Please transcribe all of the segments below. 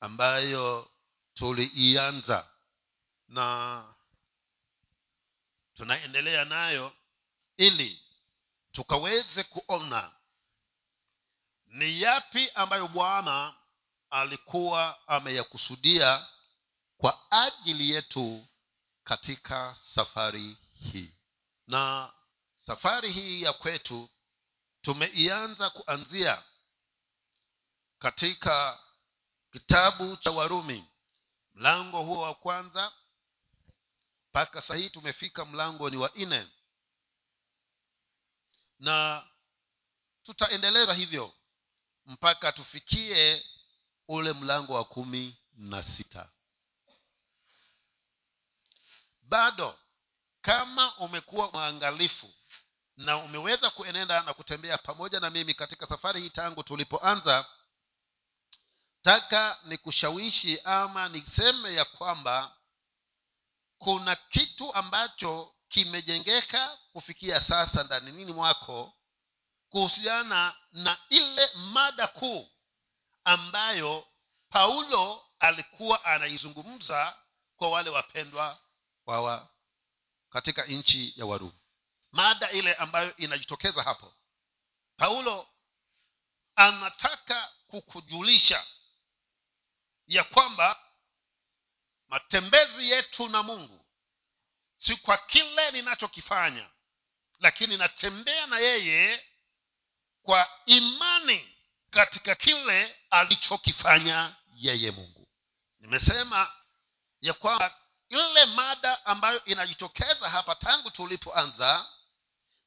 ambayo tuliianza na tunaendelea nayo ili tukaweze kuona ni yapi ambayo bwana alikuwa ameyakusudia kwa ajili yetu katika safari hii. Na safari hii ya kwetu tumeianza kuanzia katika kitabu cha warumi. Mlango huo wa kwanza mpaka sahii tumefika mlango ni wa nne. Na tutaendeleza hivyo mpaka tufikie ule mlango wa kumi na sita. Bado kama umekuwa mwangalifu na umeweza kuenenda na kutembea pamoja na mimi katika safari hii tangu tulipoanza taka ni kushawishi ama niseme ya kwamba kuna kitu ambacho kimejengeka kufikia sasa ndani nini mwako kuhusiana na ile mada kuu ambayo paulo alikuwa anaizungumza kwa wale wapendwa wawa katika nchi ya warumi. Mada ile ambayo inajitokeza hapo. Paulo anataka kukujulisha ya kwamba matembezi yetu na mungu si kwa kile ninachokifanya lakini natembea na yeye kwa imani katika kile alichokifanya yeye mungu. Nimesema ya kwamba ile mada ambayo inajitokeza hapa tangu tulipoanza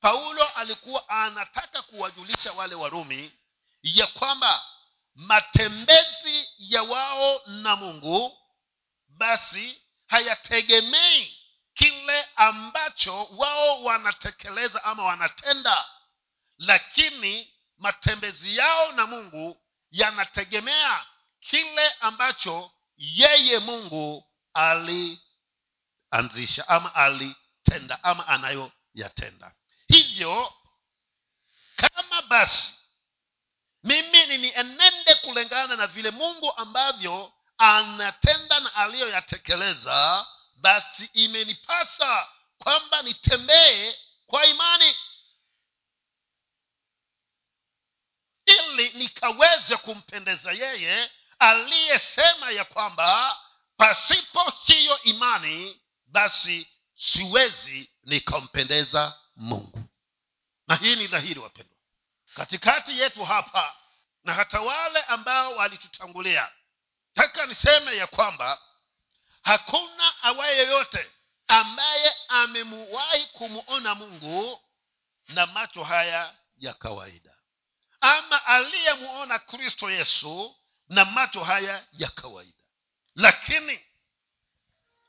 paulo alikuwa anataka kuwajulisha wale warumi ya kwamba matembezi ya wao na mungu basi hayategemei kile ambacho wao wanatekeleza ama wanatenda. Lakini matembezi yao na mungu yanategemea kile ambacho yeye mungu alianzisha ama alitenda ama anayoyatenda. Hivyo kama basi mimi ninienende kulingana na vile mungu ambavyo anatenda na aliyoyatekeleza basi imenipasa kwamba nitembee kwa imani. Ili nikaweze kumpendeza yeye aliyesema ya kwamba pasipo siyo imani basi siwezi nikampendeza mungu. Na hii ni dhahiri wapendwa katikati yetu hapa na hata wale ambao walitutangulia taka niseme ya kwamba hakuna awaye yoyote ambaye amemuwahi kumuona mungu na macho haya ya kawaida. Ama aliyemuona kristo yesu na macho haya ya kawaida. Lakini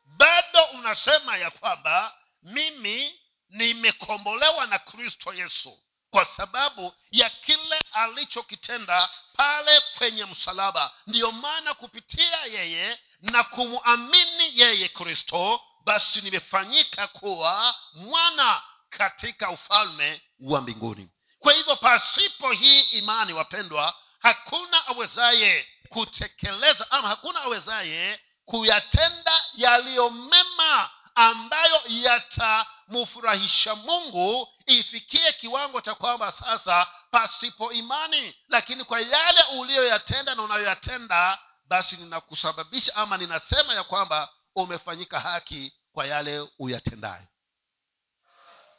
bado unasema ya kwamba mimi nimekombolewa na kristo yesu kwa sababu ya kile alichokitenda pale kwenye msalaba. Ndiyo maana kupitia yeye na kumwamini yeye kristo basi nimefanyika kuwa mwana katika ufalme wa mbinguni. Kwa hivyo pasipo hii imani wapendwa hakuna awezaye kutekeleza ama hakuna awezaye kuyatenda yaliyo mema ambayo yatamfurahisha mungu ifikie kiwango cha kwamba sasa pasipo imani. Lakini kwa yale uliyoyatenda na unayoyatenda basi ninakusababisha ama ninasema ya kwamba umefanyika haki kwa yale uyatendayo.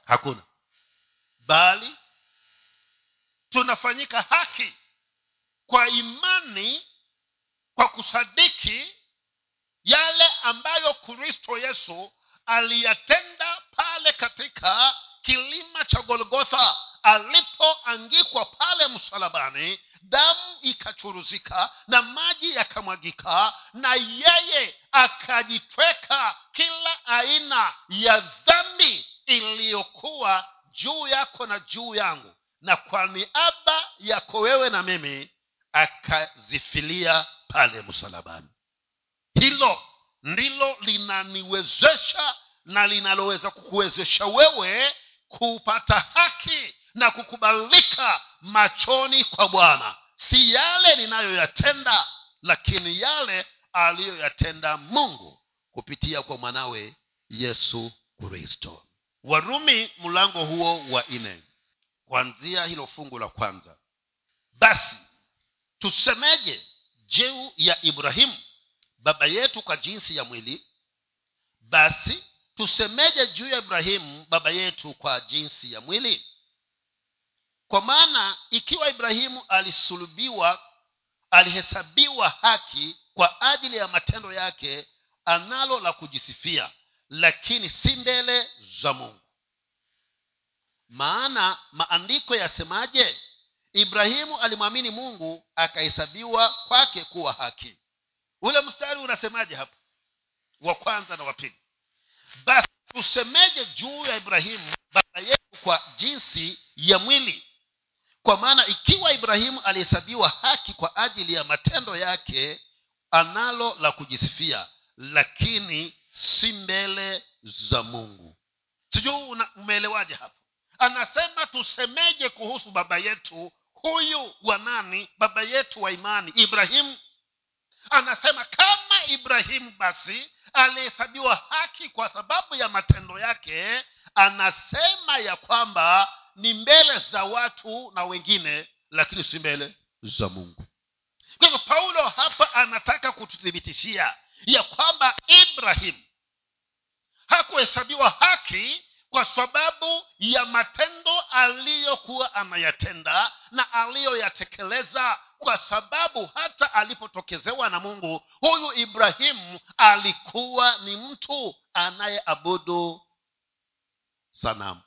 Hakuna. Bali tunafanyika haki kwa imani kwa kusadiki yale ambayo kristo yesu aliyatenda pale katika kilima cha golgotha. Alipoangikwa pale msalabani damu ikachuruzika na maji yakamwagika na yeye akajitweka kila aina ya dhambi iliyokuwa juu yako na juu yangu. Na kwa niaba yako wewe na mimi akazifilia pale msalabani. Hilo ndilo linaniwezesha na linaloweza kukuwezesha wewe kupata haki na kukubalika machoni kwa bwana. Si yale ninayoyatenda lakini yale aliyoyatenda mungu kupitia kwa mwanawe yesu kristo. Warumi mlango huo wa nne. Kuanzia hilo fungu la kwanza. Basi tusemeje jeu ya ibrahimu baba yetu kwa jinsi ya mwili basi tusemeje juu ya ibrahimu baba yetu kwa jinsi ya mwili? Kwa maana ikiwa ibrahimu alisulubiwa alihesabiwa haki kwa ajili ya matendo yake analo la kujisifia lakini si mbele za mungu. Maana maandiko yasemaje? Ibrahimu alimwamini mungu akahesabiwa kwake kuwa haki ule mstari unasemaje hapo wa kwanza na wa pili. Basi tusemeje juu ya ibrahimu baba yetu kwa jinsi ya mwili? Kwa maana ikiwa ibrahimu alihesabiwa haki kwa ajili ya matendo yake analo la kujisifia lakini si mbele za mungu. Sijui umeelewaje hapo? Anasema tusemeje kuhusu baba yetu? Huyu wa nani? Baba yetu wa imani ibrahimu anasema kama ibrahimu basi alihesabiwa haki kwa sababu ya matendo yake anasema ya kwamba ni mbele za watu na wengine lakini si mbele za mungu. Kwa hivyo paulo hapa anataka kututhibitishia ya kwamba ibrahim hakuhesabiwa haki kwa sababu ya matendo aliyokuwa anayatenda na aliyoyatekeleza kwa sababu hata alipotokezewa na mungu huyu ibrahimu alikuwa ni mtu anayeabudu sanamu.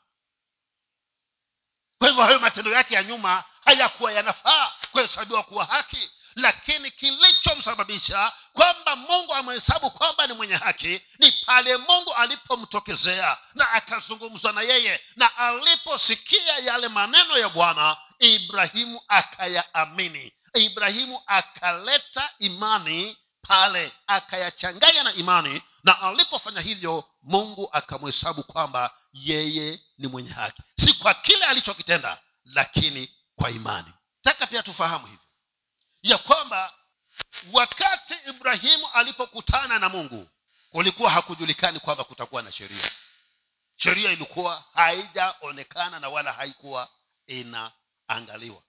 Kwa hivyo hayo matendo yake ya nyuma hayakuwa yanafaa kuhesabiwa kuwa haki lakini kilichomsababisha kwamba mungu amehesabu kwamba ni mwenye haki ni pale mungu alipomtokezea na akazungumzwa na yeye na aliposikia yale maneno ya bwana ibrahimu akayaamini ibrahimu akaleta imani pale akayachanganya na imani na alipofanya hivyo mungu akamhesabu kwamba yeye ni mwenye haki. Si kwa kile alichokitenda lakini kwa imani. Taka pia tufahamu hivyo ya kwamba wakati ibrahimu alipokutana na mungu kulikuwa hakujulikani kwamba kutakuwa na sheria. Sheria ilikuwa haijaonekana na wala haikuwa inaangaliwa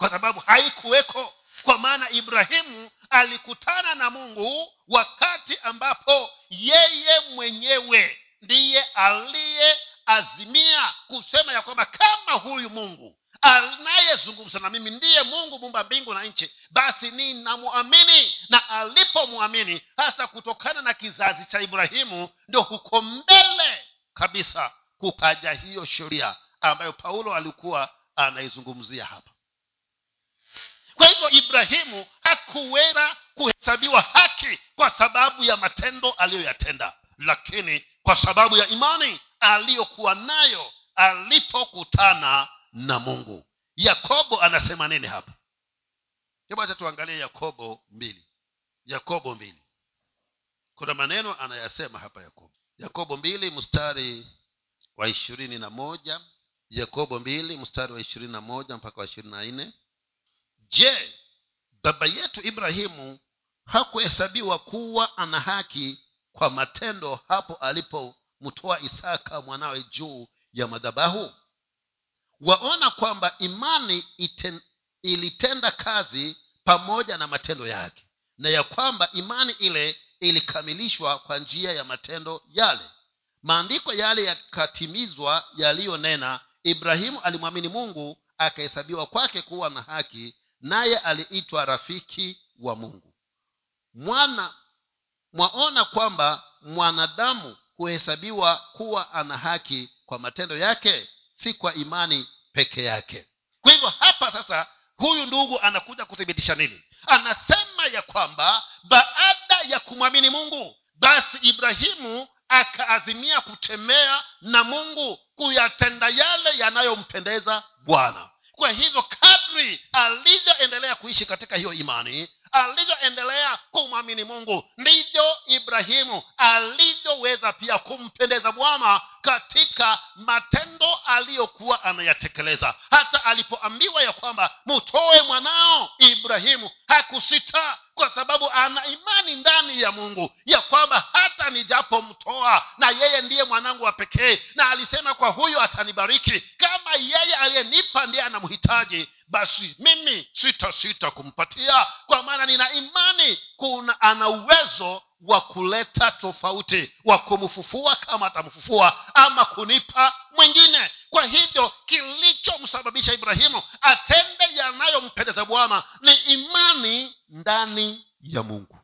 kwa sababu haikuweko. Kwa maana ibrahimu alikutana na mungu wakati ambapo yeye mwenyewe ndiye aliyeazimia kusema ya kwamba kama huyu mungu anayezungumza na mimi ndiye mungu mumba mbingu na nchi basi ninamwamini. Na alipomwamini hasa kutokana na kizazi cha ibrahimu ndio huko mbele kabisa kukaja hiyo sheria ambayo paulo alikuwa anaizungumzia hapa kwa hivyo ibrahimu hakuweza kuhesabiwa haki kwa sababu ya matendo aliyoyatenda lakini kwa sababu ya imani aliyokuwa nayo alipokutana na mungu. Yakobo anasema nini hapa? Hebu acha tuangalie yakobo mbili. Yakobo mbili. Kuna maneno anayasema hapa yakobo. Yakobo mbili mstari wa ishirini na moja. Yakobo mbili mstari wa ishirini na moja mpaka wa ishirini na nne je baba yetu ibrahimu hakuhesabiwa kuwa ana haki kwa matendo hapo alipomtoa isaka mwanawe juu ya madhabahu? Waona kwamba imani iten, ilitenda kazi pamoja na matendo yake na ya kwamba imani ile ilikamilishwa kwa njia ya matendo yale. Maandiko yale yakatimizwa yaliyonena ibrahimu alimwamini mungu akahesabiwa kwake kuwa na haki naye aliitwa rafiki wa mungu. Mwana mwaona kwamba mwanadamu huhesabiwa kuwa ana haki kwa matendo yake si kwa imani peke yake. Kwa hivyo hapa sasa huyu ndugu anakuja kuthibitisha nini? Anasema ya kwamba baada ya kumwamini mungu basi ibrahimu akaazimia kutembea na mungu kuyatenda yale yanayompendeza bwana kwa hivyo kadri alivyoendelea kuishi katika hiyo imani alivyoendelea kumwamini mungu ndivyo ibrahimu alivyoweza pia kumpendeza bwana katika matendo aliyokuwa anayatekeleza hata alipoambiwa ya kwamba mutoe mwanao ibrahimu hakusita kwa sababu ana imani ndani ya mungu ya kwamba hata nijapomtoa na yeye ndiye mwanangu wa pekee na alisema kwa huyo atanibariki kama yeye aliyenipa ndiye anamhitaji basi mimi sita sita kumpatia kwa maana nina imani kuna ana uwezo wa kuleta tofauti wa kumfufua kama atamfufua ama kunipa mwingine. Kwa hivyo kilichomsababisha ibrahimu atende yanayompendeza bwana ni imani ndani ya mungu.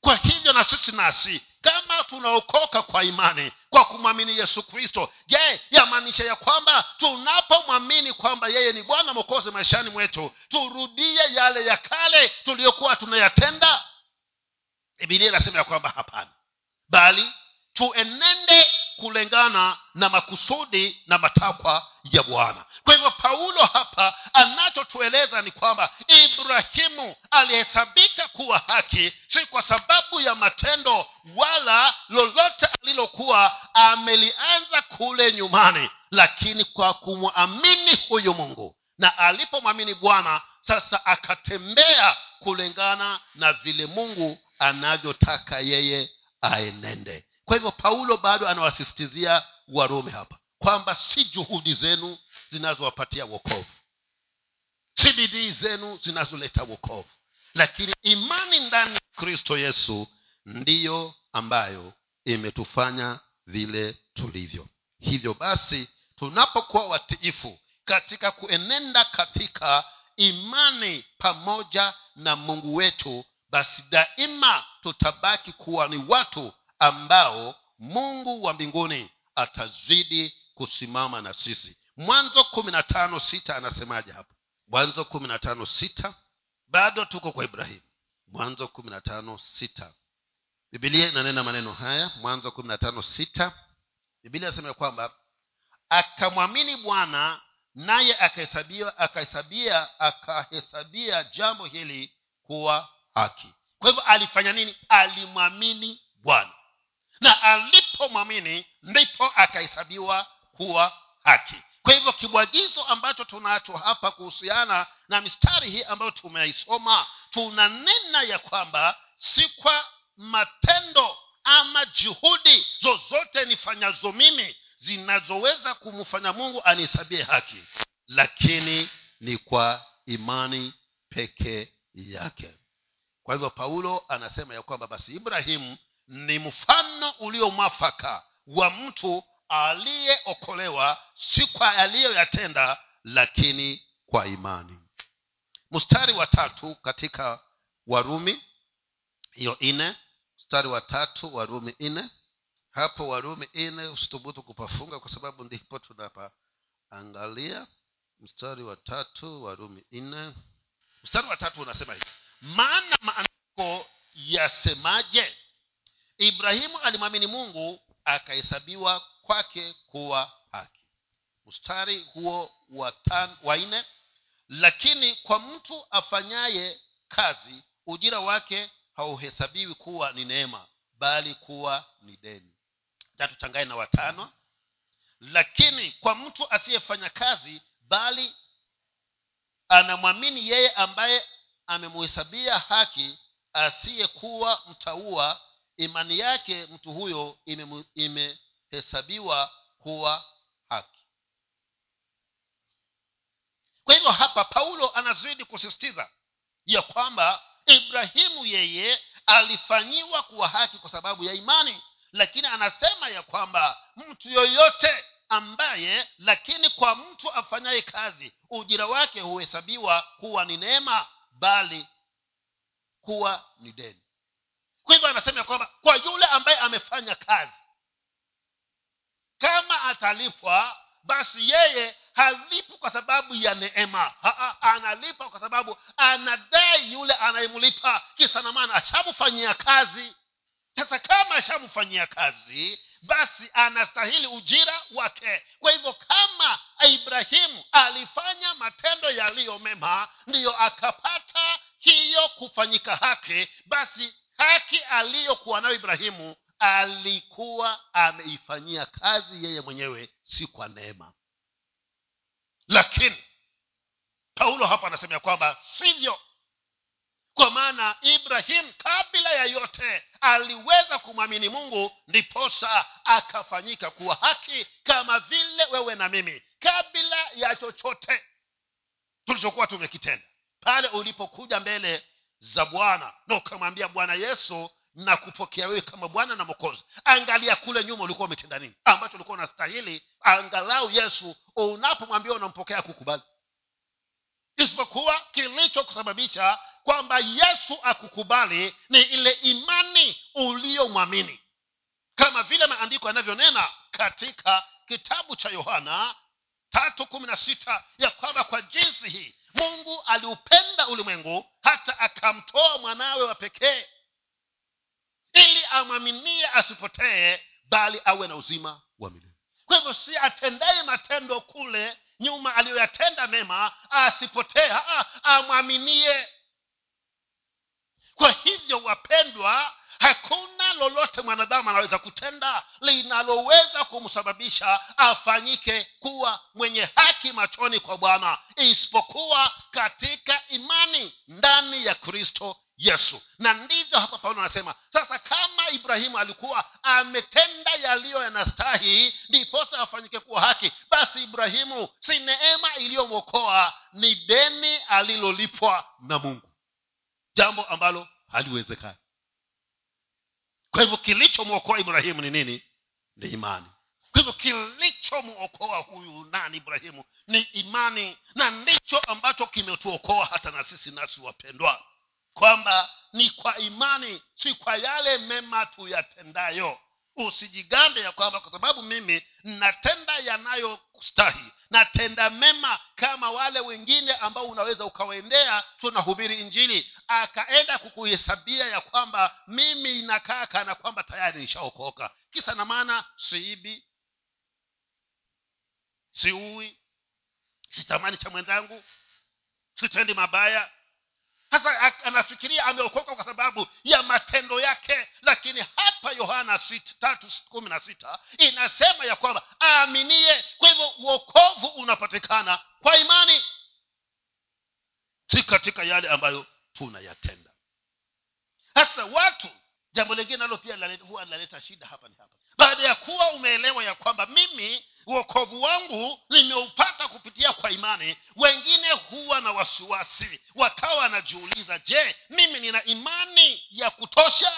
Kwa hivyo na sisi nasi kama tunaokoka kwa imani kwa kumwamini yesu kristo je yamaanisha ya kwamba tunapomwamini kwamba yeye ni bwana mokozi maishani mwetu turudie yale ya kale tuliyokuwa tunayatenda bibilia inasema ya kwamba hapana. Bali tuenende kulingana na makusudi na matakwa ya bwana. Kwa hivyo paulo hapa anachotueleza ni kwamba ibrahimu alihesabika kuwa haki si kwa sababu ya matendo wala lolote alilokuwa amelianza kule nyumani lakini kwa kumwamini huyu mungu. Na alipomwamini bwana sasa akatembea kulingana na vile mungu anavyotaka yeye aenende. Kwa hivyo paulo bado anawasisitizia warumi hapa kwamba si juhudi zenu zinazowapatia wokovu. Si bidii zenu zinazoleta wokovu. Lakini imani ndani ya kristo yesu ndiyo ambayo imetufanya vile tulivyo. Hivyo basi tunapokuwa watiifu katika kuenenda katika imani pamoja na mungu wetu basi daima tutabaki kuwa ni watu ambao mungu wa mbinguni atazidi kusimama na sisi. Mwanzo kumi na tano sita anasemaje hapo? Mwanzo kumi na tano sita. Bado tuko kwa ibrahimu. Mwanzo kumi na tano sita. Bibilia inanena maneno haya mwanzo kumi na tano sita. Bibilia inasema kwamba akamwamini bwana naye akahesabia akahesabia akahesabia jambo hili kuwa haki. Kwa hivyo alifanya nini? Alimwamini bwana. Na alipomwamini ndipo akahesabiwa kuwa haki. Kwa hivyo kibwagizo ambacho tunacho hapa kuhusiana na mistari hii ambayo tumeisoma tunanena ya kwamba si kwa matendo ama juhudi zozote nifanyazo mimi zinazoweza kumfanya mungu anihesabie haki lakini ni kwa imani peke yake kwa hivyo paulo anasema ya kwamba basi ibrahimu ni mfano uliomwafaka wa mtu aliyeokolewa si kwa aliyoyatenda lakini kwa imani. Mstari wa tatu katika warumi hiyo nne. Mstari wa tatu warumi nne. Hapo warumi nne usithubutu kupafunga kwa sababu ndipo tunapaangalia. Mstari wa tatu warumi nne. Mstari wa tatu unasema hivi maana maandiko yasemaje? Ibrahimu alimwamini mungu akahesabiwa kwake kuwa haki. Mstari huo wa nne. Lakini kwa mtu afanyaye kazi ujira wake hauhesabiwi kuwa ni neema bali kuwa ni deni. Tatuchangane na watano lakini kwa mtu asiyefanya kazi bali anamwamini yeye ambaye amemuhesabia haki asiyekuwa mtaua imani yake mtu huyo imehesabiwa kuwa haki. Kwa hivyo hapa paulo anazidi kusisitiza ya kwamba ibrahimu yeye alifanyiwa kuwa haki kwa sababu ya imani lakini anasema ya kwamba mtu yoyote ambaye lakini kwa mtu afanyaye kazi ujira wake huhesabiwa kuwa ni neema bali kuwa ni deni. Kwa hivyo anasema ya kwamba kwa yule ambaye amefanya kazi kama atalipwa basi yeye halipi kwa sababu ya neema. Analipa kwa sababu anadai yule anayemlipa. Kisa na maana ashamfanyia kazi. Sasa kama ashamfanyia kazi basi anastahili ujira wake. Kwa hivyo kama ibrahimu alifanya matendo yaliyo mema ndiyo akapata hiyo kufanyika haki basi haki aliyokuwa nayo ibrahimu alikuwa ameifanyia kazi yeye mwenyewe si kwa neema. Lakini paulo hapa anasema ya kwamba sivyo kwa maana ibrahim kabla ya yote aliweza kumwamini mungu ndiposa akafanyika kuwa haki kama vile wewe na mimi kabla ya chochote tulichokuwa tumekitenda. Pale ulipokuja mbele za bwana na ukamwambia bwana yesu na kupokea wewe kama bwana na mokozi angalia kule nyuma ulikuwa umetenda nini ambacho ulikuwa unastahili angalau yesu unapomwambia unampokea kukubali isipokuwa kilichokusababisha kwamba yesu akukubali ni ile imani uliyomwamini. Kama vile maandiko yanavyonena katika kitabu cha yohana tatu kumi na sita ya kwamba kwa jinsi hii mungu aliupenda ulimwengu hata akamtoa mwanawe wa pekee ili amwaminie asipotee bali awe na uzima wa milele. Kwa hivyo si atendaye matendo kule nyuma aliyoyatenda mema asipotea amwaminie. Kwa hivyo wapendwa hakuna lolote mwanadamu anaweza kutenda linaloweza kumsababisha afanyike kuwa mwenye haki machoni kwa bwana isipokuwa katika imani ndani ya kristo yesu. Na ndivyo hapa paulo anasema sasa kama ibrahimu alikuwa ametenda yaliyo yanastahi ndiposa afanyike kuwa haki basi ibrahimu si neema iliyomwokoa ni deni alilolipwa na mungu. Jambo ambalo haliwezekani. Kwa hivyo kilichomwokoa ibrahimu ni nini? Ni imani. Kwa hivyo kilichomwokoa huyu nani ibrahimu? Ni imani. Na ndicho ambacho kimetuokoa hata na sisi nasi wapendwa kwamba ni kwa imani si kwa yale mema tuyatendayo. Usijigambe ya kwamba kwa sababu mimi natenda yanayostahi natenda mema kama wale wengine ambao unaweza ukawaendea tunahubiri injili akaenda kukuhesabia ya kwamba mimi inakaa kana kwamba tayari nishaokoka. Kisa na maana siibi siui sitamani cha mwenzangu sitendi mabaya sasa anafikiria ameokoka kwa sababu ya matendo yake lakini hapa yohana tatu kumi na sita inasema ya kwamba aaminie. Kwa hivyo uokovu unapatikana kwa imani si katika yale ambayo tunayatenda. Sasa watu jambo lingine nalo pia huwa linaleta shida hapa ni hapa. Baada ya kuwa umeelewa ya kwamba mimi uokovu wangu nimeupata kupitia kwa imani. Wengine huwa na wasiwasi wakawa wanajiuliza je mimi nina imani ya kutosha?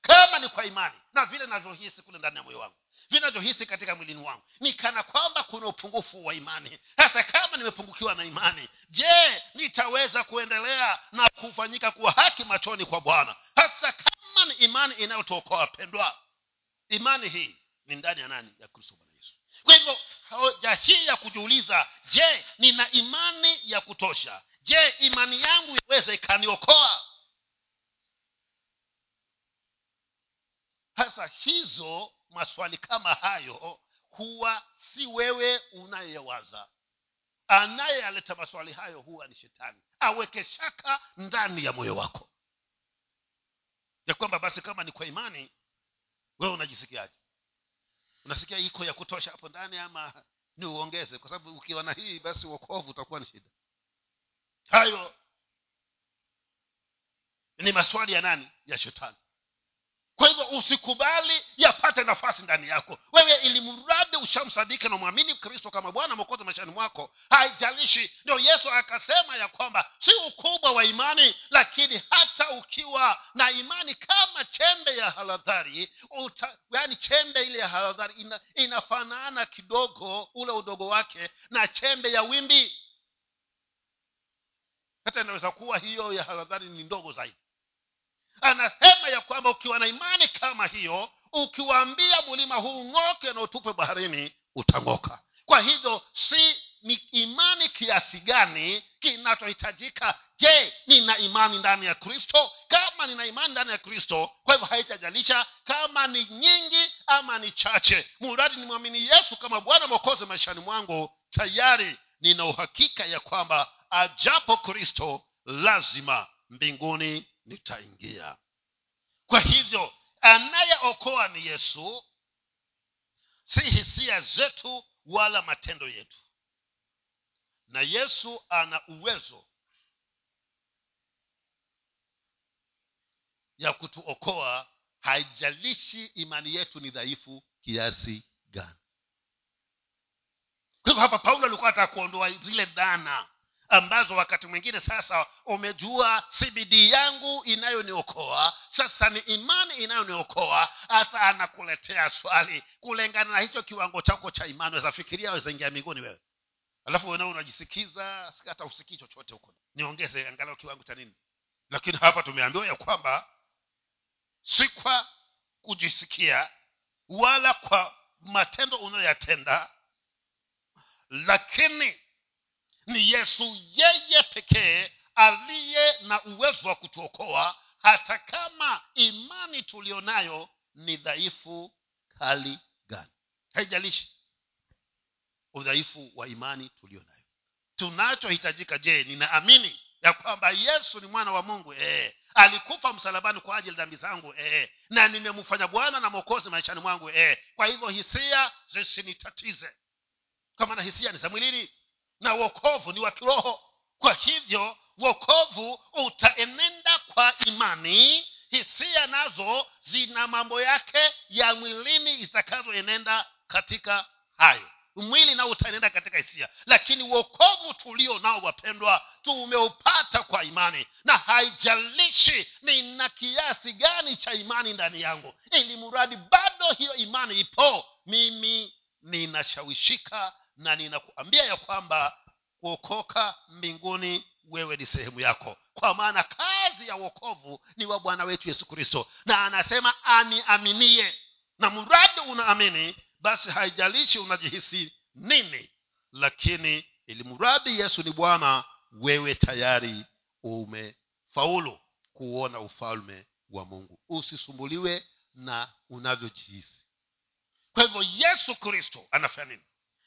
Kama ni kwa imani na vile navyohisi kule ndani ya moyo wangu vinavyohisi katika mwilini wangu ni kana kwamba kuna upungufu wa imani. Hasa kama nimepungukiwa na imani je nitaweza kuendelea na kufanyika kuwa haki machoni kwa bwana? Hasa kama ni imani inayotuokoa pendwa imani hii ni ndani ya nani? Ya kristo bwana yesu. Kwa hivyo hoja hii ya kujiuliza je nina imani ya kutosha? Je imani yangu iweze ikaniokoa? Sasa hizo maswali kama hayo huwa si wewe unayewaza anayeyaleta maswali hayo huwa ni shetani. Aweke shaka ndani ya moyo wako. Ya kwamba basi kama ni kwa imani wewe unajisikiaje unasikia iko ya kutosha hapo ndani ama ni uongeze? Kwa sababu ukiwa na hii basi uokovu utakuwa ni shida. Hayo ni maswali ya nani? Ya shetani kwa hivyo usikubali yapate nafasi ndani yako. Wewe ili mradi ushamsadika na mwamini kristo kama bwana mokozi maishani mwako haijalishi. Ndio yesu akasema ya kwamba si ukubwa wa imani lakini hata ukiwa na imani kama chembe ya haradhari yaani chembe ile ya haradhari ina, inafanana kidogo ule udogo wake na chembe ya wimbi. Hata inaweza kuwa hiyo ya haradhari ni ndogo zaidi anasema ya kwamba ukiwa na imani kama hiyo ukiwaambia mlima huu ng'oke na utupe baharini utang'oka. Kwa hivyo si ni imani kiasi gani kinachohitajika. Je nina imani ndani ya kristo? Kama nina imani ndani ya kristo kwa hivyo haitajalisha kama ni nyingi ama ni chache. Muradi nimwamini yesu kama bwana mwokozi maishani mwangu tayari nina uhakika ya kwamba ajapo kristo lazima mbinguni nitaingia. Kwa hivyo anayeokoa ni yesu si hisia zetu wala matendo yetu. Na yesu ana uwezo ya kutuokoa haijalishi imani yetu ni dhaifu kiasi gani. Kwa hivyo hapa paulo alikuwa atakuondoa zile dhana ambazo wakati mwingine sasa umejua cbd yangu inayoniokoa sasa ni imani inayoniokoa hata anakuletea swali kulingana na hicho kiwango chako cha imani. Wezafikiria wezaingia minguni wewe. Alafu wenao unajisikiza hata usikii chochote huko. Niongeze angalau kiwango cha nini. Lakini hapa tumeambiwa ya kwamba si kwa kujisikia wala kwa matendo unayoyatenda lakini ni yesu yeye pekee aliye na uwezo wa kutuokoa hata kama imani tulionayo ni dhaifu hali gani. Haijalishi udhaifu wa imani tuliyonayo tunachohitajika je ninaamini ya kwamba yesu ni mwana wa mungu? Ee, alikufa msalabani kwa ajili dhambi zangu? Ee, na nimemfanya bwana na mwokozi maishani mwangu? Ee. kwa hivyo hisia zisinitatize. Kwa maana hisia ni za mwilini na uokovu ni wa kiroho. Kwa hivyo uokovu utaenenda kwa imani. Hisia nazo zina mambo yake ya mwilini itakazoenenda katika hayo. Mwili nao utaenenda katika hisia. Lakini uokovu tulio nao wapendwa tumeupata kwa imani. Na haijalishi nina kiasi gani cha imani ndani yangu. Ili mradi bado hiyo imani ipo mimi ninashawishika na ninakuambia ya kwamba kuokoka mbinguni wewe ni sehemu yako. Kwa maana kazi ya uokovu ni wa bwana wetu yesu kristo. Na anasema aniaminie. Na mradi unaamini basi haijalishi unajihisi nini. Lakini ili mradi yesu ni bwana wewe tayari umefaulu kuona ufalme wa mungu. Usisumbuliwe na unavyojihisi. Kwa hivyo yesu kristo anafanya nini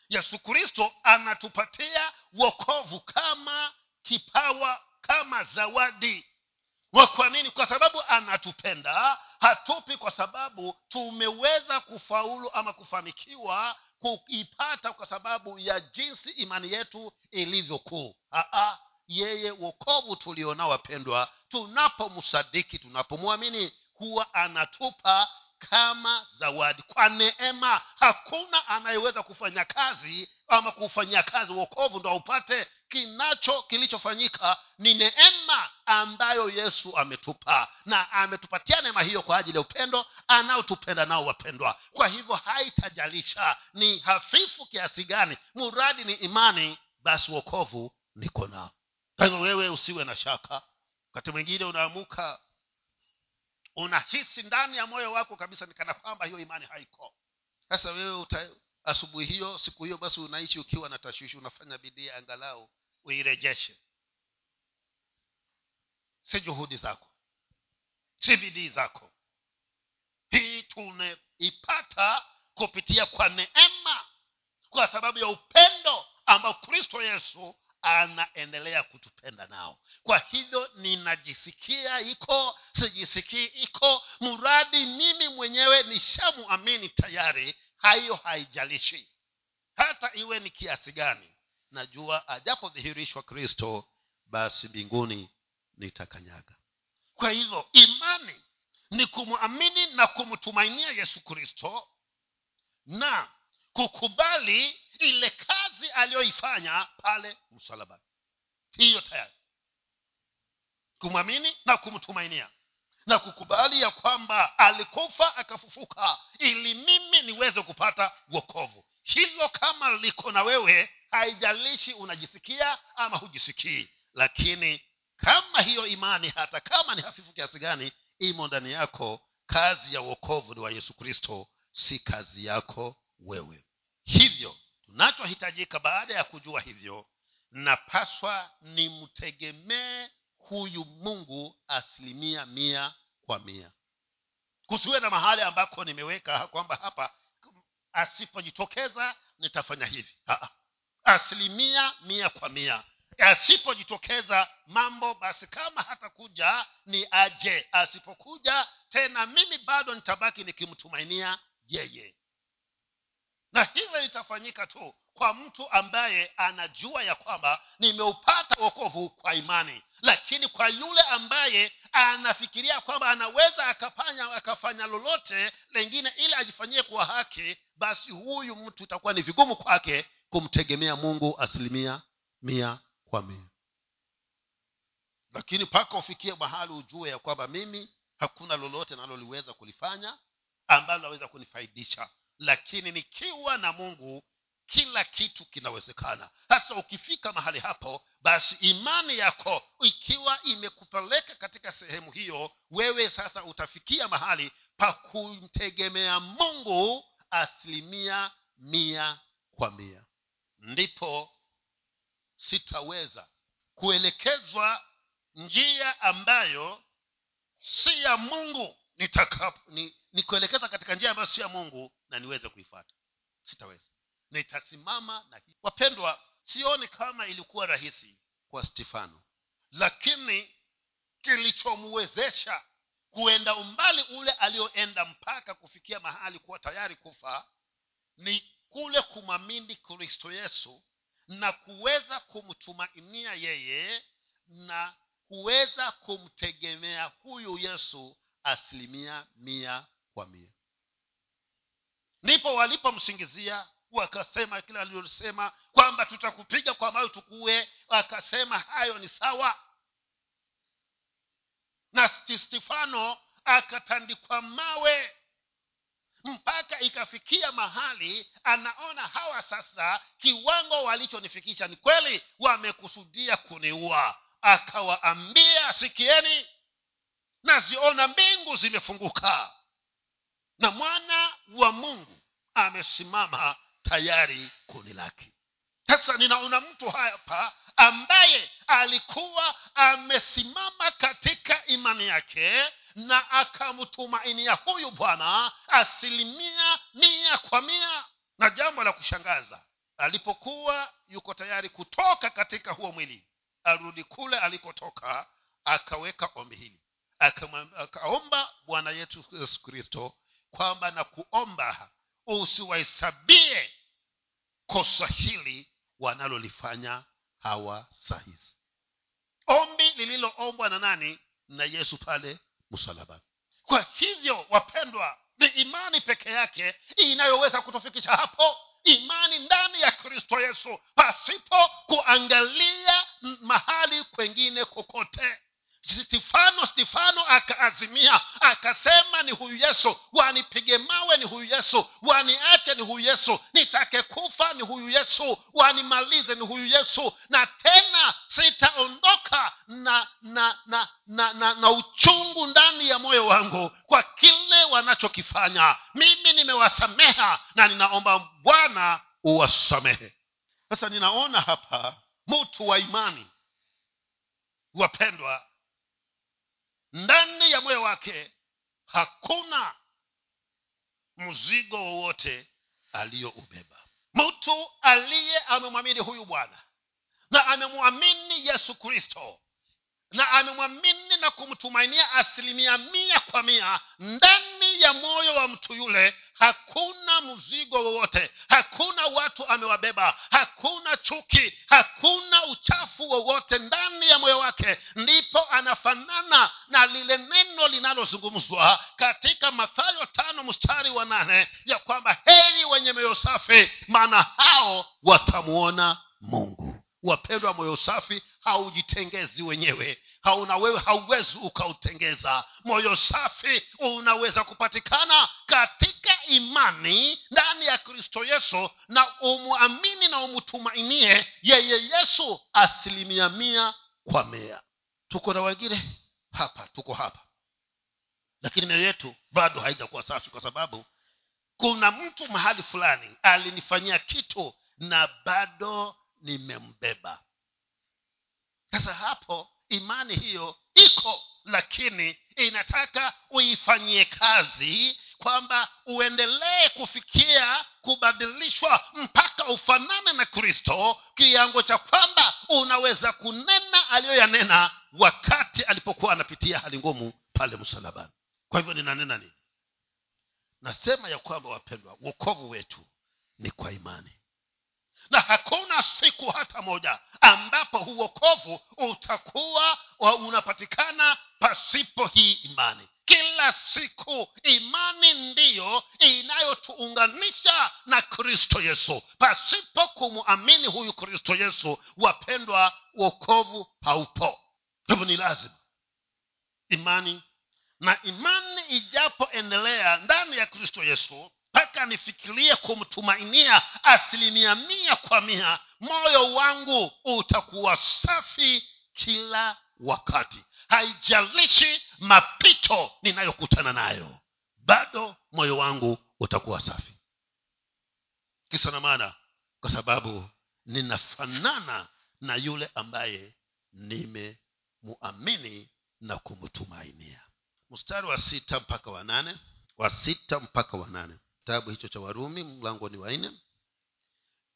yesu kristo anatupatia wokovu kama kipawa kama zawadi. Kwa nini? Kwa sababu anatupenda hatupi kwa sababu tumeweza kufaulu ama kufanikiwa kuipata kwa sababu ya jinsi imani yetu ilivyokuu yeye wokovu tulionao wapendwa tunapomsadiki tunapomwamini huwa anatupa kama zawadi. Kwa neema hakuna anayeweza kufanya kazi ama kufanyia kazi uokovu ndo aupate. Kinacho kilichofanyika ni neema ambayo yesu ametupa. Na ametupatia neema hiyo kwa ajili ya upendo anaotupenda nao wapendwa. Kwa hivyo haitajalisha ni hafifu kiasi gani. Muradi ni imani basi uokovu niko nao kwa hivyo wewe usiwe na shaka. Wakati mwingine unaamuka unahisi ndani ya moyo wako kabisa nikana kwamba hiyo imani haiko. Sasa wewe asubuhi hiyo siku hiyo basi unaishi ukiwa na tashwishi unafanya bidii angalau uirejeshe. Si juhudi zako. Si bidii zako. Hii tumeipata kupitia kwa neema kwa sababu ya upendo ambao kristo yesu anaendelea kutupenda nao. Kwa hivyo ninajisikia iko sijisikii iko mradi mimi mwenyewe nishamuamini tayari hayo haijalishi. Hata iwe ni kiasi gani najua ajapodhihirishwa kristo basi mbinguni nitakanyaga. Kwa hivyo imani ni kumwamini na kumtumainia yesu kristo na kukubali ile kazi aliyoifanya pale msalabani. Hiyo tayari. Kumwamini na kumtumainia. Na kukubali ya kwamba alikufa akafufuka ili mimi niweze kupata wokovu. Hivyo kama liko na wewe haijalishi unajisikia ama hujisikii. Lakini kama hiyo imani hata kama ni hafifu kiasi gani imo ndani yako. Kazi ya uokovu ni wa yesu kristo si kazi yako wewe. Hivyo tunachohitajika baada ya kujua hivyo napaswa nimtegemee huyu mungu asilimia mia kwa mia. Kusiwe na mahali ambako nimeweka kwamba hapa asipojitokeza nitafanya hivi. Aa, asilimia mia kwa mia. Asipojitokeza mambo basi kama hatakuja ni aje. Asipokuja tena mimi bado nitabaki nikimtumainia yeye na hivyo litafanyika tu kwa mtu ambaye anajua ya kwamba nimeupata wokovu kwa imani. Lakini kwa yule ambaye anafikiria kwamba anaweza akafanya akafanya lolote lengine ili ajifanyie kwa haki basi huyu mtu itakuwa ni vigumu kwake kumtegemea mungu asilimia mia kwa mia. Lakini mpaka ufikie mahali ujue ya kwamba mimi hakuna lolote naloliweza kulifanya ambalo naweza kunifaidisha lakini nikiwa na mungu kila kitu kinawezekana. Sasa ukifika mahali hapo basi imani yako ikiwa imekupeleka katika sehemu hiyo wewe sasa utafikia mahali pa kumtegemea mungu asilimia mia kwa mia. Ndipo sitaweza kuelekezwa njia ambayo si ya mungu nitakapo ni, ni katika njia ambayo si ya mungu na niweze kuifata sitaweza. Nitasimama na wapendwa sioni kama ilikuwa rahisi kwa stefano. Lakini kilichomwezesha kuenda umbali ule alioenda mpaka kufikia mahali kuwa tayari kufa ni kule kumwamini kristo yesu na kuweza kumtumainia yeye na kuweza kumtegemea huyu yesu asilimia mia kwa mia. Ndipo walipomsingizia wakasema kile alilosema kwamba tutakupiga kwa mayo tukuue akasema hayo ni sawa. Na stefano akatandikwa mawe. Mpaka ikafikia mahali anaona hawa sasa kiwango walichonifikisha ni kweli wamekusudia kuniua. Akawaambia sikieni naziona mbingu zimefunguka. Na mwana wa mungu amesimama tayari kuni lake. Sasa ninaona mtu hapa ambaye alikuwa amesimama katika imani yake na akamtumainia huyu bwana asilimia mia kwa mia. Na jambo la kushangaza alipokuwa yuko tayari kutoka katika huo mwili arudi kule alikotoka akaweka ombi hili akaomba bwana yetu yesu kristo kwamba na kuomba usiwahesabie kosa hili wanalolifanya hawa sahizi ombi lililoombwa na nani? Na yesu pale msalabani. Kwa hivyo wapendwa ni imani peke yake inayoweza kutufikisha hapo. Imani ndani ya kristo yesu pasipo kuangalia mahali kwengine kokote stifano stefano akaazimia akasema ni huyu yesu. Wanipige mawe ni huyu yesu. Waniache ni huyu yesu. Nitake kufa ni huyu yesu. Wanimalize ni huyu yesu. Na tena sitaondoka na na na na, na, na uchungu ndani ya moyo wangu kwa kile wanachokifanya. Mimi nimewasameha na ninaomba bwana uwasamehe. Sasa ninaona hapa mtu wa imani wapendwa ndani ya moyo wake hakuna mzigo wowote aliyoubeba mtu aliye amemwamini huyu bwana na amemwamini yesu kristo na amemwamini na kumtumainia asilimia mia kwa mia ndani ya moyo wa mtu yule hakuna mzigo wowote. Hakuna watu amewabeba. Hakuna chuki. Hakuna uchafu wowote ndani ya moyo wake. Ndipo anafanana na lile neno linalozungumzwa katika mathayo tano mstari wa nane ya kwamba heri wenye moyo safi maana hao watamuona mungu wapendwa moyo safi haujitengezi wenyewe. Hauna wewe hauwezi ukautengeza. Moyo safi unaweza kupatikana katika imani ndani ya kristo yesu na umwamini na umtumainie yeye yesu asilimia mia kwa mia. Tuko na wengine? Hapa tuko hapa. Lakini mioyo yetu bado haijakuwa safi kwa sababu kuna mtu mahali fulani alinifanyia kitu na bado nimembeba. Sasa hapo imani hiyo iko lakini inataka uifanyie kazi kwamba uendelee kufikia kubadilishwa mpaka ufanane na kristo kiango cha kwamba unaweza kunena aliyoyanena wakati alipokuwa anapitia hali ngumu pale msalabani. Kwa hivyo ninanena nini? Nasema ya kwamba wapendwa wokovu wetu ni kwa imani na hakuna siku hata moja ambapo uokovu utakuwa unapatikana pasipo hii imani. Kila siku imani ndiyo inayotuunganisha na kristo yesu. Pasipo kumwamini huyu kristo yesu wapendwa uokovu haupo. Hivyo ni lazima imani na imani ijapoendelea ndani ya kristo yesu mpaka nifikirie kumtumainia asilimia mia kwa mia. Moyo wangu utakuwa safi kila wakati. Haijalishi mapito ninayokutana nayo bado moyo wangu utakuwa safi. Kisa na maana kwa sababu ninafanana na yule ambaye nimemuamini na kumtumainia. Mstari wa sita mpaka wa nane. Wa sita mpaka wa nane kitabu hicho cha warumi mlango ni wanne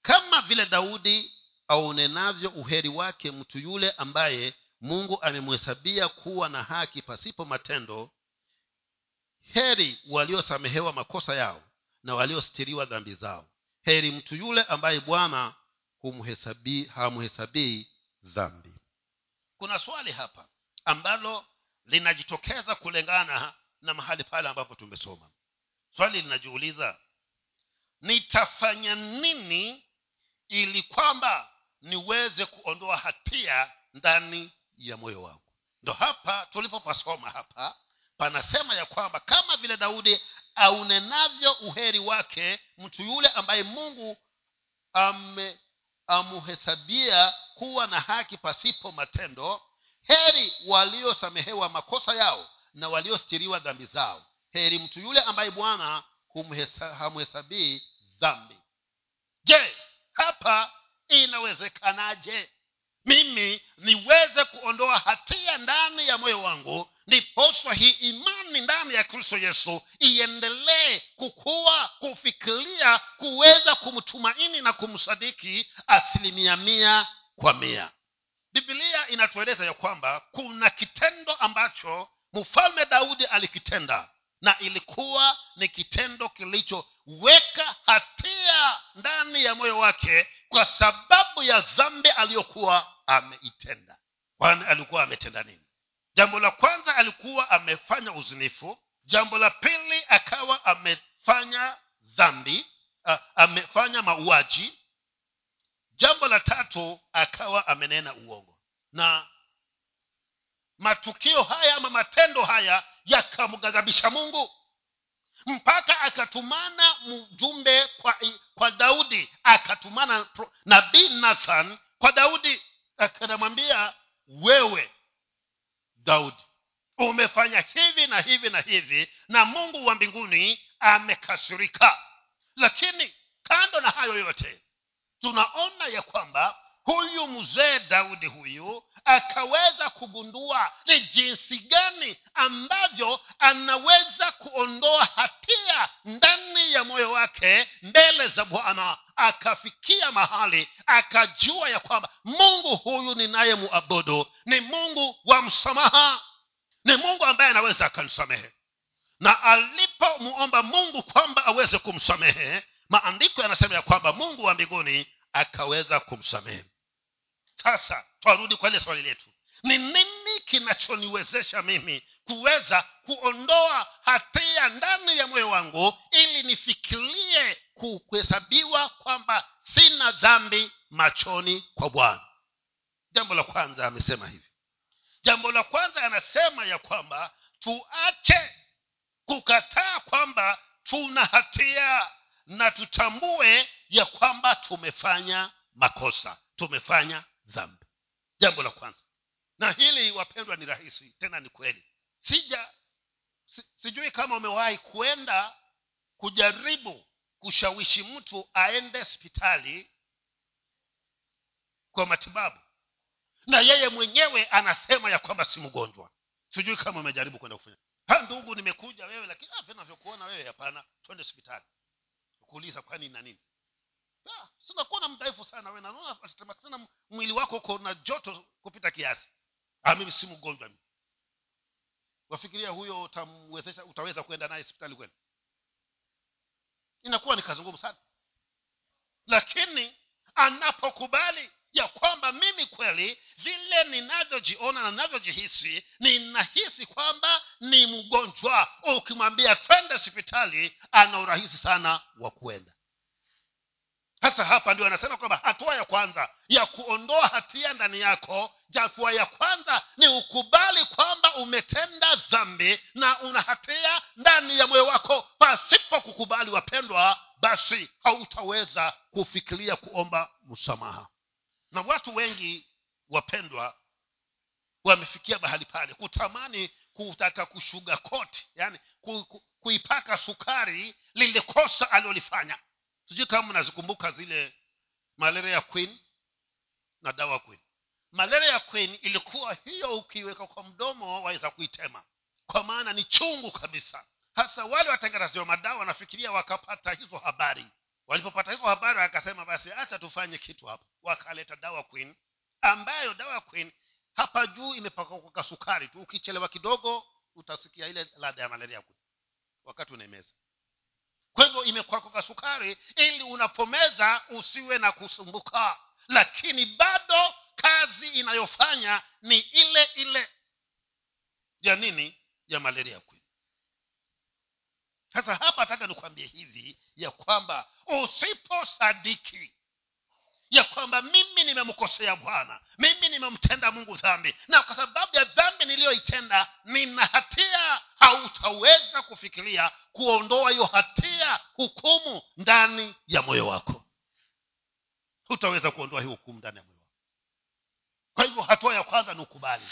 kama vile daudi aunenavyo uheri wake mtu yule ambaye mungu amemhesabia kuwa na haki pasipo matendo heri waliosamehewa makosa yao na waliostiriwa dhambi zao. Heri mtu yule ambaye bwana hamhesabii dhambi. Kuna swali hapa ambalo linajitokeza kulingana na mahali pale ambapo tumesoma swali linajiuliza nitafanya nini ili kwamba niweze kuondoa hatia ndani ya moyo wangu? Ndo hapa tulipopasoma hapa panasema ya kwamba kama vile daudi aunenavyo uheri wake mtu yule ambaye mungu ame amuhesabia kuwa na haki pasipo matendo heri waliosamehewa makosa yao na waliostiriwa dhambi zao heri mtu yule ambaye bwana hamhesabii dhambi. Je hapa inawezekanaje? Mimi niweze kuondoa hatia ndani ya moyo wangu ndiposwa hii imani ndani ya kristo yesu iendelee kukuwa kufikiria kuweza kumtumaini na kumsadiki asilimia mia kwa mia. Bibilia inatueleza ya kwamba kuna kitendo ambacho mfalme daudi alikitenda na ilikuwa ni kitendo kilichoweka hatia ndani ya moyo wake kwa sababu ya dhambi aliyokuwa ameitenda. Kwani alikuwa ametenda nini? Jambo la kwanza alikuwa amefanya uzinifu. Jambo la pili akawa amefanya dhambi uh, amefanya mauaji. Jambo la tatu akawa amenena uongo. Na matukio haya ama matendo haya yakamghadhabisha mungu. Mpaka akatumana mjumbe kwa, kwa daudi akatumana nabii nathan kwa daudi. Akanamwambia wewe daudi umefanya hivi na hivi na hivi na mungu wa mbinguni amekasirika. Lakini kando na hayo yote tunaona ya kwamba huyu mzee daudi huyu akaweza kugundua ni jinsi gani ambavyo anaweza kuondoa hatia ndani ya moyo wake mbele za bwana. Akafikia mahali akajua ya kwamba mungu huyu ninayemuabudu ni mungu wa msamaha ni mungu ambaye anaweza akamsamehe. Na alipomuomba mungu kwamba aweze kumsamehe maandiko yanasema ya kwamba mungu wa mbinguni akaweza kumsamehe sasa twarudi kwa ile swali letu. Ni nini kinachoniwezesha mimi kuweza kuondoa hatia ndani ya moyo wangu ili nifikirie kuhesabiwa kwamba sina dhambi machoni kwa bwana? Jambo la kwanza amesema hivi. Jambo la kwanza anasema ya kwamba tuache kukataa kwamba tuna hatia na tutambue ya kwamba tumefanya makosa tumefanya dhambi jambo la kwanza. Na hili wapendwa ni rahisi tena ni kweli. Sija si, sijui kama umewahi kwenda kujaribu kushawishi mtu aende hospitali kwa matibabu. Na yeye mwenyewe anasema ya kwamba si mgonjwa. Sijui kama umejaribu kwenda kufanya. Ha ndugu nimekuja wewe lakini ah, wewe hapana. Twende hospitali. Kuuliza kwani na nini sinakuona mdhaifu sana we naona sana mwili wako uko na joto kupita kiasi. Ah, mimi si mgonjwa wafikiria huyo utamwezesha utaweza kwenda naye hospitali kweli? Inakuwa ni kazi ngumu sana. Lakini anapokubali ya kwamba mimi kweli vile ninavyojiona na navyojihisi ninahisi kwamba ni mgonjwa. Ukimwambia twende hospitali ana urahisi sana wa kuenda sasa hapa ndio anasema kwamba hatua ya kwanza ya kuondoa hatia ndani yako hatua ya kwanza ni ukubali kwamba umetenda dhambi na una hatia ndani ya moyo wako. Pasipo kukubali wapendwa basi hautaweza kufikiria kuomba msamaha. Na watu wengi wapendwa wamefikia mahali pale kutamani kutaka kushuga koti yani ku, ku, kuipaka sukari lile kosa alilolifanya sijui kama mnazikumbuka zile malaria queen na dawa queen. Malaria queen ilikuwa hiyo ukiweka kwa mdomo waweza kuitema. Kwa maana ni chungu kabisa. Hasa wale watengenezaji madawa wanafikiria wakapata hizo habari. Walipopata hizo habari wakasema basi hata tufanye kitu hapa. Wakaleta dawa queen ambayo dawa queen hapa juu imepakwa sukari tu. Ukichelewa kidogo utasikia ile ladha ya malaria queen. Wakati unaimeza kwa hivyo imekwakoka sukari ili unapomeza usiwe na kusumbuka. Lakini bado kazi inayofanya ni ile ile ya nini? Ya malaria queen sasa hapa nataka nikwambie hivi ya kwamba usiposadiki ya kwamba mimi nimemkosea bwana mimi nimemtenda mungu dhambi na kwa sababu ya dhambi niliyoitenda nina hatia hautaweza kufikiria kuondoa hiyo hatia hukumu ndani ya moyo wako. Hutaweza kuondoa hii hukumu ndani ya moyo wako. Kwa hivyo hatua ya kwanza ni ukubali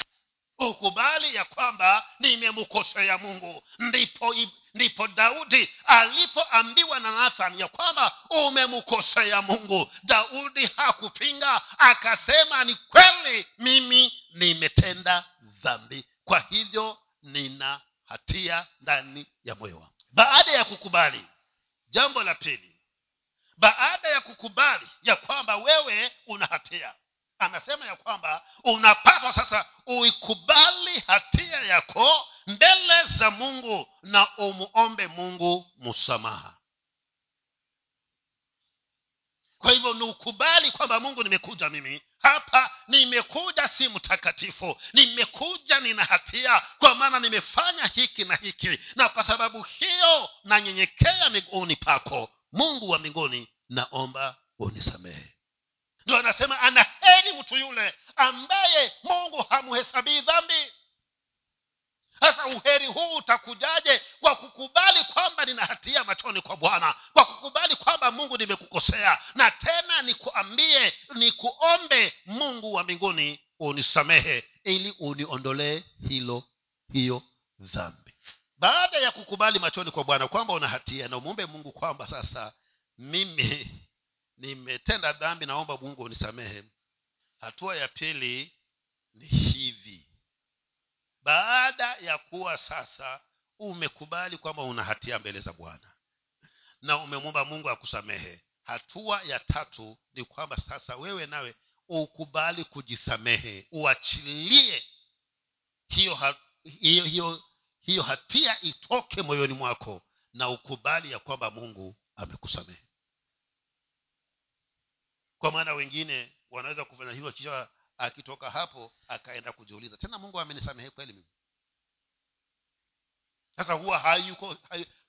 ukubali ya kwamba nimemkosea mungu. Ndipo ndipo daudi alipoambiwa na nathan ya kwamba umemkosea mungu daudi hakupinga akasema ni kweli mimi nimetenda dhambi. Kwa hivyo nina hatia ndani ya moyo wangu. Baada ya kukubali jambo la pili baada ya kukubali ya kwamba wewe una hatia anasema ya kwamba unapaswa sasa uikubali hatia yako mbele za mungu na umuombe mungu msamaha. Kwa hivyo ni ukubali kwamba mungu nimekuja mimi hapa nimekuja si mtakatifu nimekuja nina hatia kwa maana nimefanya hiki na hiki na kwa sababu hiyo nanyenyekea miguuni pako. Mungu wa mbinguni naomba unisamehe ndio anasema ana heri mtu yule ambaye mungu hamhesabii dhambi. Sasa uheri huu utakujaje kwa kukubali kwamba nina hatia machoni kwa bwana kwa kukubali kwamba mungu nimekukosea? Na tena nikuambie nikuombe mungu wa mbinguni unisamehe ili uniondolee hilo hiyo dhambi. Baada ya kukubali machoni kwa bwana kwamba una hatia na umwombe mungu kwamba sasa mimi nimetenda dhambi naomba mungu unisamehe. Hatua ya pili ni hivi. Baada ya kuwa sasa umekubali kwamba una hatia mbele za bwana na umemwomba mungu akusamehe. Hatua ya tatu ni kwamba sasa wewe nawe ukubali kujisamehe uachilie hiyo, hiyo, hiyo, hiyo hatia itoke moyoni mwako na ukubali ya kwamba mungu amekusamehe kwa maana wengine wanaweza kufanya hivyo kisha akitoka hapo akaenda kujiuliza tena mungu amenisamehe kweli mimi? Sasa huwa hayuko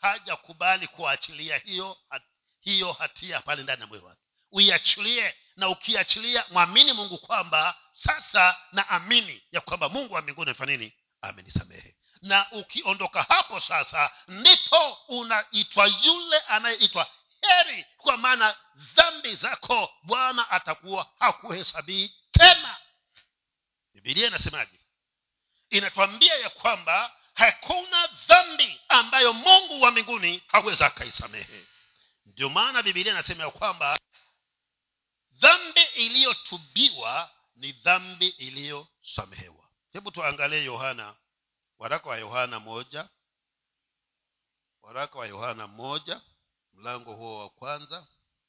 hajakubali kuachilia hiyo hiyo hatia pale ndani ya moyo wake. Uiachilie na ukiachilia mwamini mungu kwamba sasa naamini ya kwamba mungu wa mbinguni amefanya nini? Amenisamehe. Na ukiondoka hapo sasa ndipo unaitwa yule anayeitwa heri kwa maana dhambi zako bwana atakuwa hakuhesabii tena. Bibilia inasemaje? Inatwambia ya kwamba hakuna dhambi ambayo mungu wa mbinguni haweza akaisamehe. Ndio maana bibilia inasema ya kwamba dhambi iliyotubiwa ni dhambi iliyosamehewa. Hebu tuangalie yohana waraka wa yohana moja waraka wa yohana moja mlango huo wa kwanza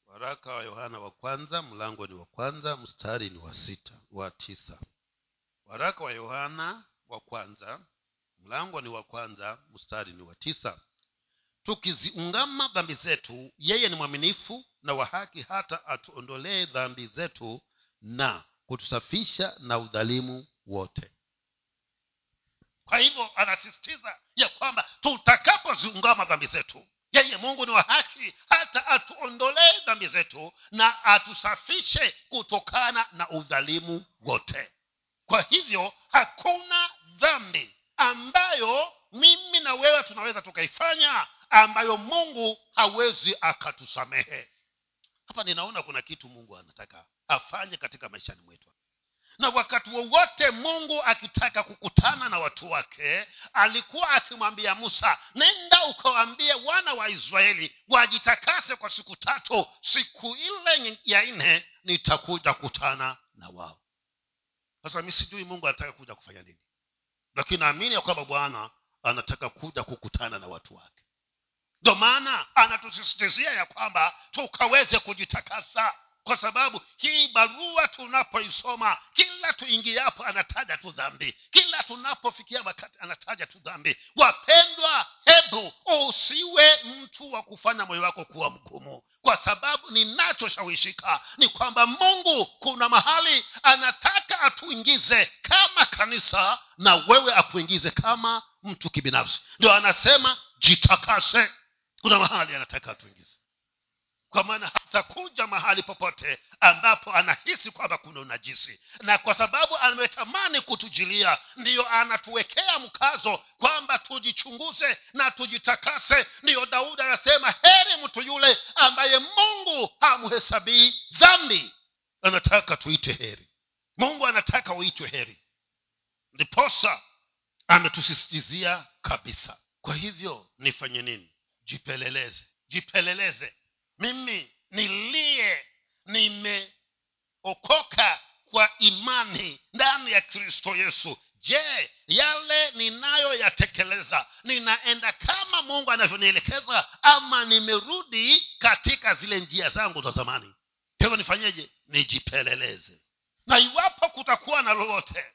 waraka wa yohana wa kwanza mlango ni wa kwanza mstari ni wa sita wa tisa. Waraka wa yohana wa kwanza mlango ni wa kwanza mstari ni wa tisa. Tukiziungama dhambi zetu yeye ni mwaminifu na wa haki hata atuondolee dhambi zetu na kutusafisha na udhalimu wote. Kwa hivyo anasisitiza ya kwamba tutakapoziungama dhambi zetu yeye mungu ni wa haki hata atuondolee dhambi zetu na atusafishe kutokana na udhalimu wote. Kwa hivyo hakuna dhambi ambayo mimi na wewe tunaweza tukaifanya ambayo mungu hawezi akatusamehe. Hapa ninaona kuna kitu mungu anataka afanye katika maishani mwetu na wakati wowote mungu akitaka kukutana na watu wake alikuwa akimwambia musa nenda ukawaambie wana wa israeli wajitakase kwa siku tatu siku ile ya nne nitakuja kutana na wao. Sasa mi sijui mungu anataka kuja kufanya nini. Lakini naamini ya kwamba bwana anataka kuja kukutana na watu wake. Ndo maana anatusisitizia ya kwamba tukaweze kujitakasa kwa sababu hii barua tunapoisoma kila tuingiapo anataja tu dhambi. Kila tunapofikia wakati anataja tu dhambi. Wapendwa hebu usiwe mtu wa kufanya moyo wako kuwa mgumu. Kwa sababu ninachoshawishika ni kwamba mungu kuna mahali anataka atuingize kama kanisa na wewe akuingize kama mtu kibinafsi. Ndio anasema jitakase. Kuna mahali anataka atuingize kwa maana hatakuja mahali popote ambapo anahisi kwamba kuna unajisi. Na kwa sababu ametamani kutujilia ndiyo anatuwekea mkazo kwamba tujichunguze na tujitakase. Ndiyo daudi anasema heri mtu yule ambaye mungu hamhesabii dhambi. Anataka tuite heri. Mungu anataka uitwe heri. Ndiposa ametusisitizia kabisa. Kwa hivyo nifanye nini? Jipeleleze. Jipeleleze mimi niliye nimeokoka kwa imani ndani ya kristo yesu. Je yale ninayoyatekeleza ninaenda kama mungu anavyonielekeza ama nimerudi katika zile njia zangu za zamani? Hivyo nifanyeje? Nijipeleleze. Na iwapo kutakuwa na lolote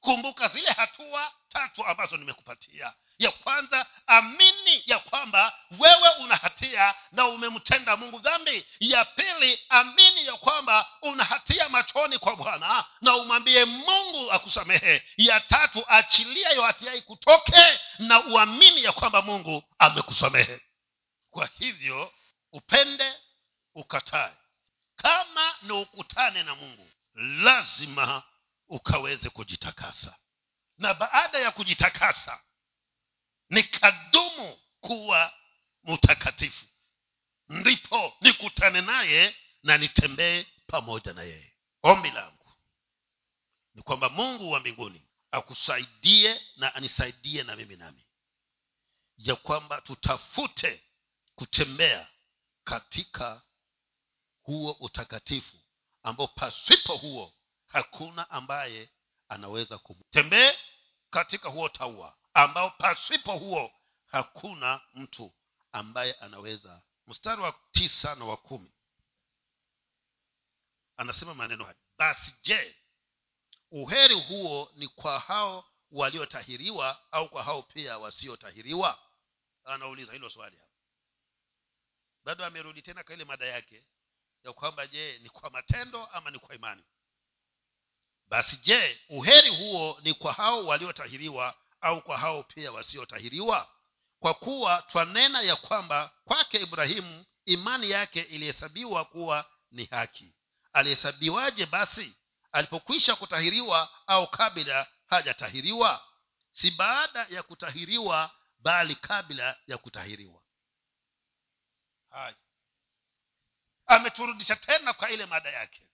kumbuka zile hatua tatu ambazo nimekupatia ya kwanza amini ya kwamba wewe una hatia na umemtenda mungu dhambi. Ya pili amini ya kwamba una hatia machoni kwa bwana na umwambie mungu akusamehe. Ya tatu achilia yo hatia ikutoke na uamini ya kwamba mungu amekusamehe. Kwa hivyo upende ukatae. Kama ni ukutane na mungu lazima ukaweze kujitakasa. Na baada ya kujitakasa nikadumu kuwa mtakatifu. Ndipo nikutane naye na nitembee pamoja na yeye. Ombi langu ni kwamba mungu wa mbinguni akusaidie na anisaidie na mimi nami. Ya kwamba tutafute kutembea katika huo utakatifu ambao pasipo huo hakuna ambaye anaweza kumtembee katika huo taua ambao pasipo huo hakuna mtu ambaye anaweza. Mstari wa tisa na wa kumi. Anasema maneno haya. Basi je uheri huo ni kwa hao waliotahiriwa au kwa hao pia wasiotahiriwa? Anauliza hilo swali hapa. Bado amerudi tena kwa ile mada yake ya kwamba je ni kwa matendo ama ni kwa imani? Basi je uheri huo ni kwa hao waliotahiriwa au kwa hao pia wasiotahiriwa? Kwa kuwa twanena ya kwamba kwake ibrahimu imani yake ilihesabiwa kuwa ni haki. Alihesabiwaje basi? Alipokwisha kutahiriwa au kabla hajatahiriwa? Si baada ya kutahiriwa bali kabla ya kutahiriwa. Haya ameturudisha tena kwa ile mada yake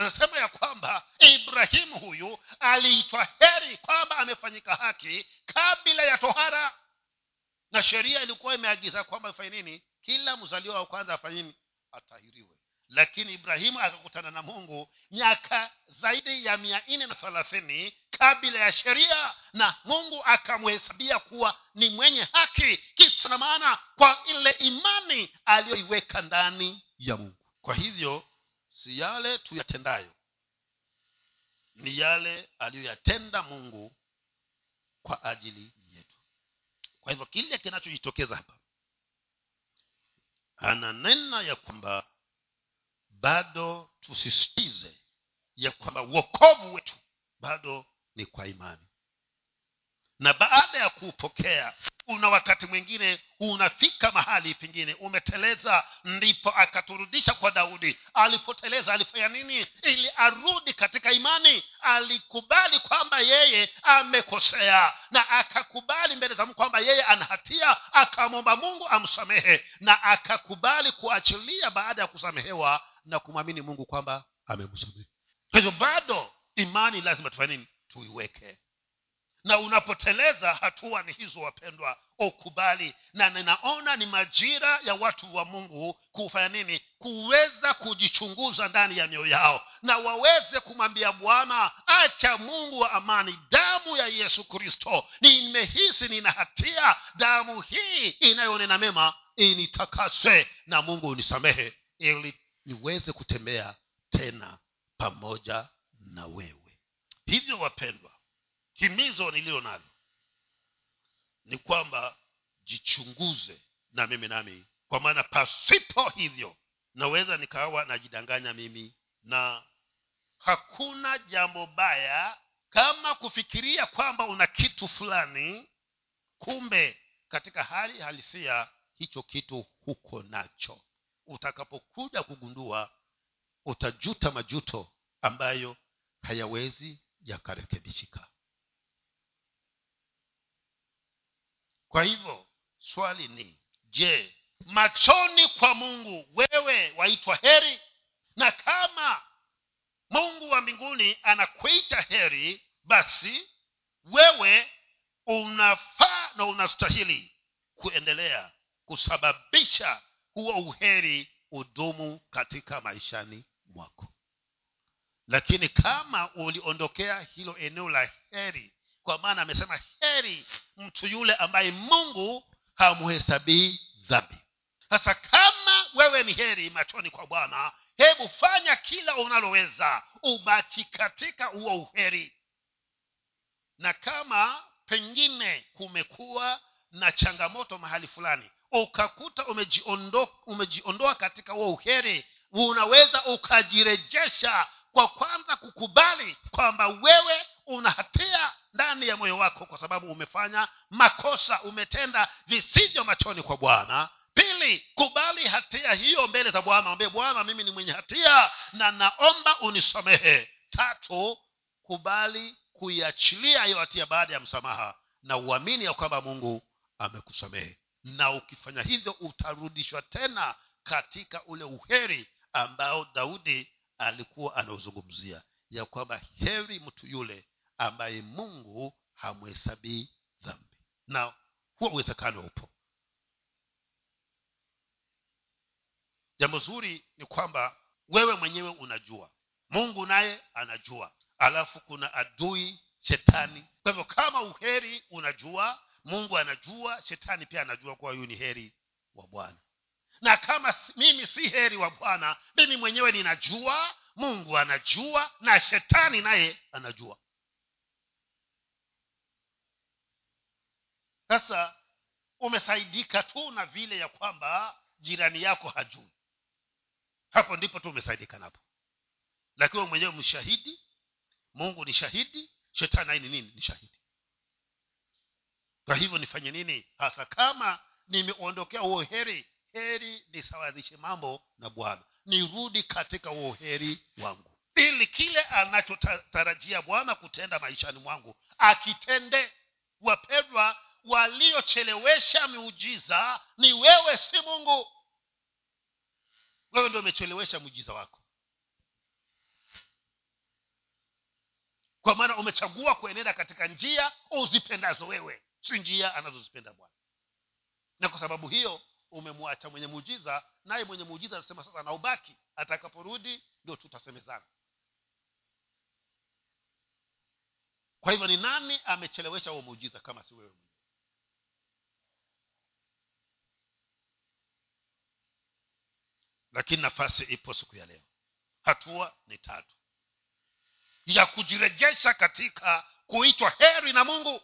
anasema ya kwamba ibrahimu huyu aliitwa heri kwamba amefanyika haki kabla ya tohara. Na sheria ilikuwa imeagiza kwamba afanye nini? Kila mzaliwa wa kwanza afanye nini? Atahiriwe. Lakini ibrahimu akakutana na mungu miaka zaidi ya mia nne na thelathini kabila ya sheria na mungu akamhesabia kuwa ni mwenye haki. Kisa na maana kwa ile imani aliyoiweka ndani ya mungu. Kwa hivyo si yale tuyatendayo ni yale aliyoyatenda mungu kwa ajili yetu. Kwa hivyo kile kinachojitokeza hapa ananena ya kwamba bado tusisitize ya kwamba uokovu wetu bado ni kwa imani na baada ya kuupokea una wakati mwingine unafika mahali pengine umeteleza ndipo akaturudisha kwa daudi. Alipoteleza alifanya nini? Ili arudi katika imani. Alikubali kwamba yeye amekosea na akakubali mbele za mungu kwamba yeye ana hatia akamwomba mungu amsamehe na akakubali kuachilia baada ya kusamehewa na kumwamini mungu kwamba amemsamehe. Kwa hivyo bado imani lazima tufanye nini? Tuiweke na unapoteleza hatua ni hizo wapendwa. Ukubali. Na ninaona ni majira ya watu wa mungu kufanya nini? Kuweza kujichunguza ndani ya mioyo yao. Na waweze kumwambia bwana acha mungu wa amani damu ya yesu kristo. Nimehisi nina hatia. Damu hii inayonena mema initakase na mungu unisamehe ili niweze kutembea tena pamoja na wewe. Hivyo wapendwa himizo niliyo nalo ni kwamba jichunguze na mimi nami kwa maana pasipo hivyo naweza nikawa najidanganya mimi na hakuna jambo baya kama kufikiria kwamba una kitu fulani kumbe katika hali halisia hicho kitu huko nacho. Utakapokuja kugundua utajuta majuto ambayo hayawezi yakarekebishika kwa hivyo swali ni je machoni kwa mungu wewe waitwa heri? Na kama mungu wa mbinguni anakuita heri basi wewe unafaa na unastahili kuendelea kusababisha huo uheri udumu katika maishani mwako. Lakini kama uliondokea hilo eneo la heri kwa maana amesema heri mtu yule ambaye mungu hamhesabii dhambi. Sasa kama wewe ni heri machoni kwa bwana hebu fanya kila unaloweza ubaki katika huo uheri. Na kama pengine kumekuwa na changamoto mahali fulani ukakuta umejiondoa umejiondoa katika huo uheri unaweza ukajirejesha kwa kwanza kukubali kwamba wewe una hatia ndani ya moyo wako kwa sababu umefanya makosa umetenda visivyo machoni kwa bwana. Pili kubali hatia hiyo mbele za bwana. Ambee bwana mimi ni mwenye hatia na naomba unisamehe. Tatu kubali kuiachilia hiyo hatia baada ya msamaha na uamini ya kwamba mungu amekusamehe. Na ukifanya hivyo utarudishwa tena katika ule uheri ambao daudi alikuwa anaozungumzia ya kwamba heri mtu yule ambaye mungu hamhesabii dhambi. Na huo uwezekano upo. Jambo zuri ni kwamba wewe mwenyewe unajua. Mungu naye anajua. Alafu kuna adui shetani. Kwa hivyo kama uheri unajua mungu anajua shetani pia anajua kuwa huyu ni heri wa bwana. Na kama mimi si heri wa bwana mimi mwenyewe ninajua mungu anajua na shetani naye anajua sasa umesaidika tu na vile ya kwamba jirani yako hajui. Hapo ndipo tu umesaidika napo. Lakini mwenyewe mshahidi mungu ni shahidi shetani aini ni nini? Ni shahidi. Kwa hivyo nifanye nini? Hasa kama nimeondokea huo heri heri nisawazishe mambo na bwana. Nirudi katika huo heri wangu. Ili kile anachotarajia bwana kutenda maishani mwangu akitende. Wapendwa waliochelewesha miujiza ni wewe si mungu. Wewe ndio umechelewesha muujiza wako. Kwa maana umechagua kuenenda katika njia uzipendazo wewe si njia anazozipenda bwana. Na kwa sababu hiyo umemwacha mwenye muujiza naye mwenye muujiza anasema sasa naubaki atakaporudi ndio tutasemezana. Kwa hivyo ni nani amechelewesha huo muujiza kama si wewe lakini nafasi ipo siku ya leo. Hatua ni tatu. Ya kujirejesha katika kuitwa heri na mungu.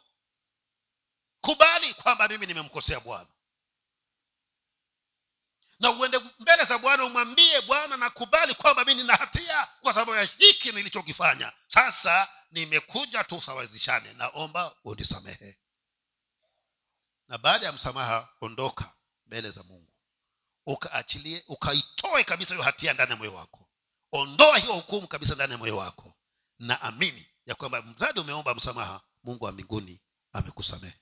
Kubali kwamba mimi nimemkosea bwana. Na uende mbele za bwana umwambie bwana nakubali kwamba mi nina hatia kwa sababu ya hiki nilichokifanya. Sasa nimekuja tusawazishane naomba unisamehe. Na baada ya msamaha ondoka mbele za mungu ukaachilie ukaitoe kabisa hiyo hatia ndani ya moyo wako. Ondoa hiyo hukumu kabisa ndani ya moyo wako. Na amini ya kwamba mradi umeomba msamaha mungu wa mbinguni amekusamehe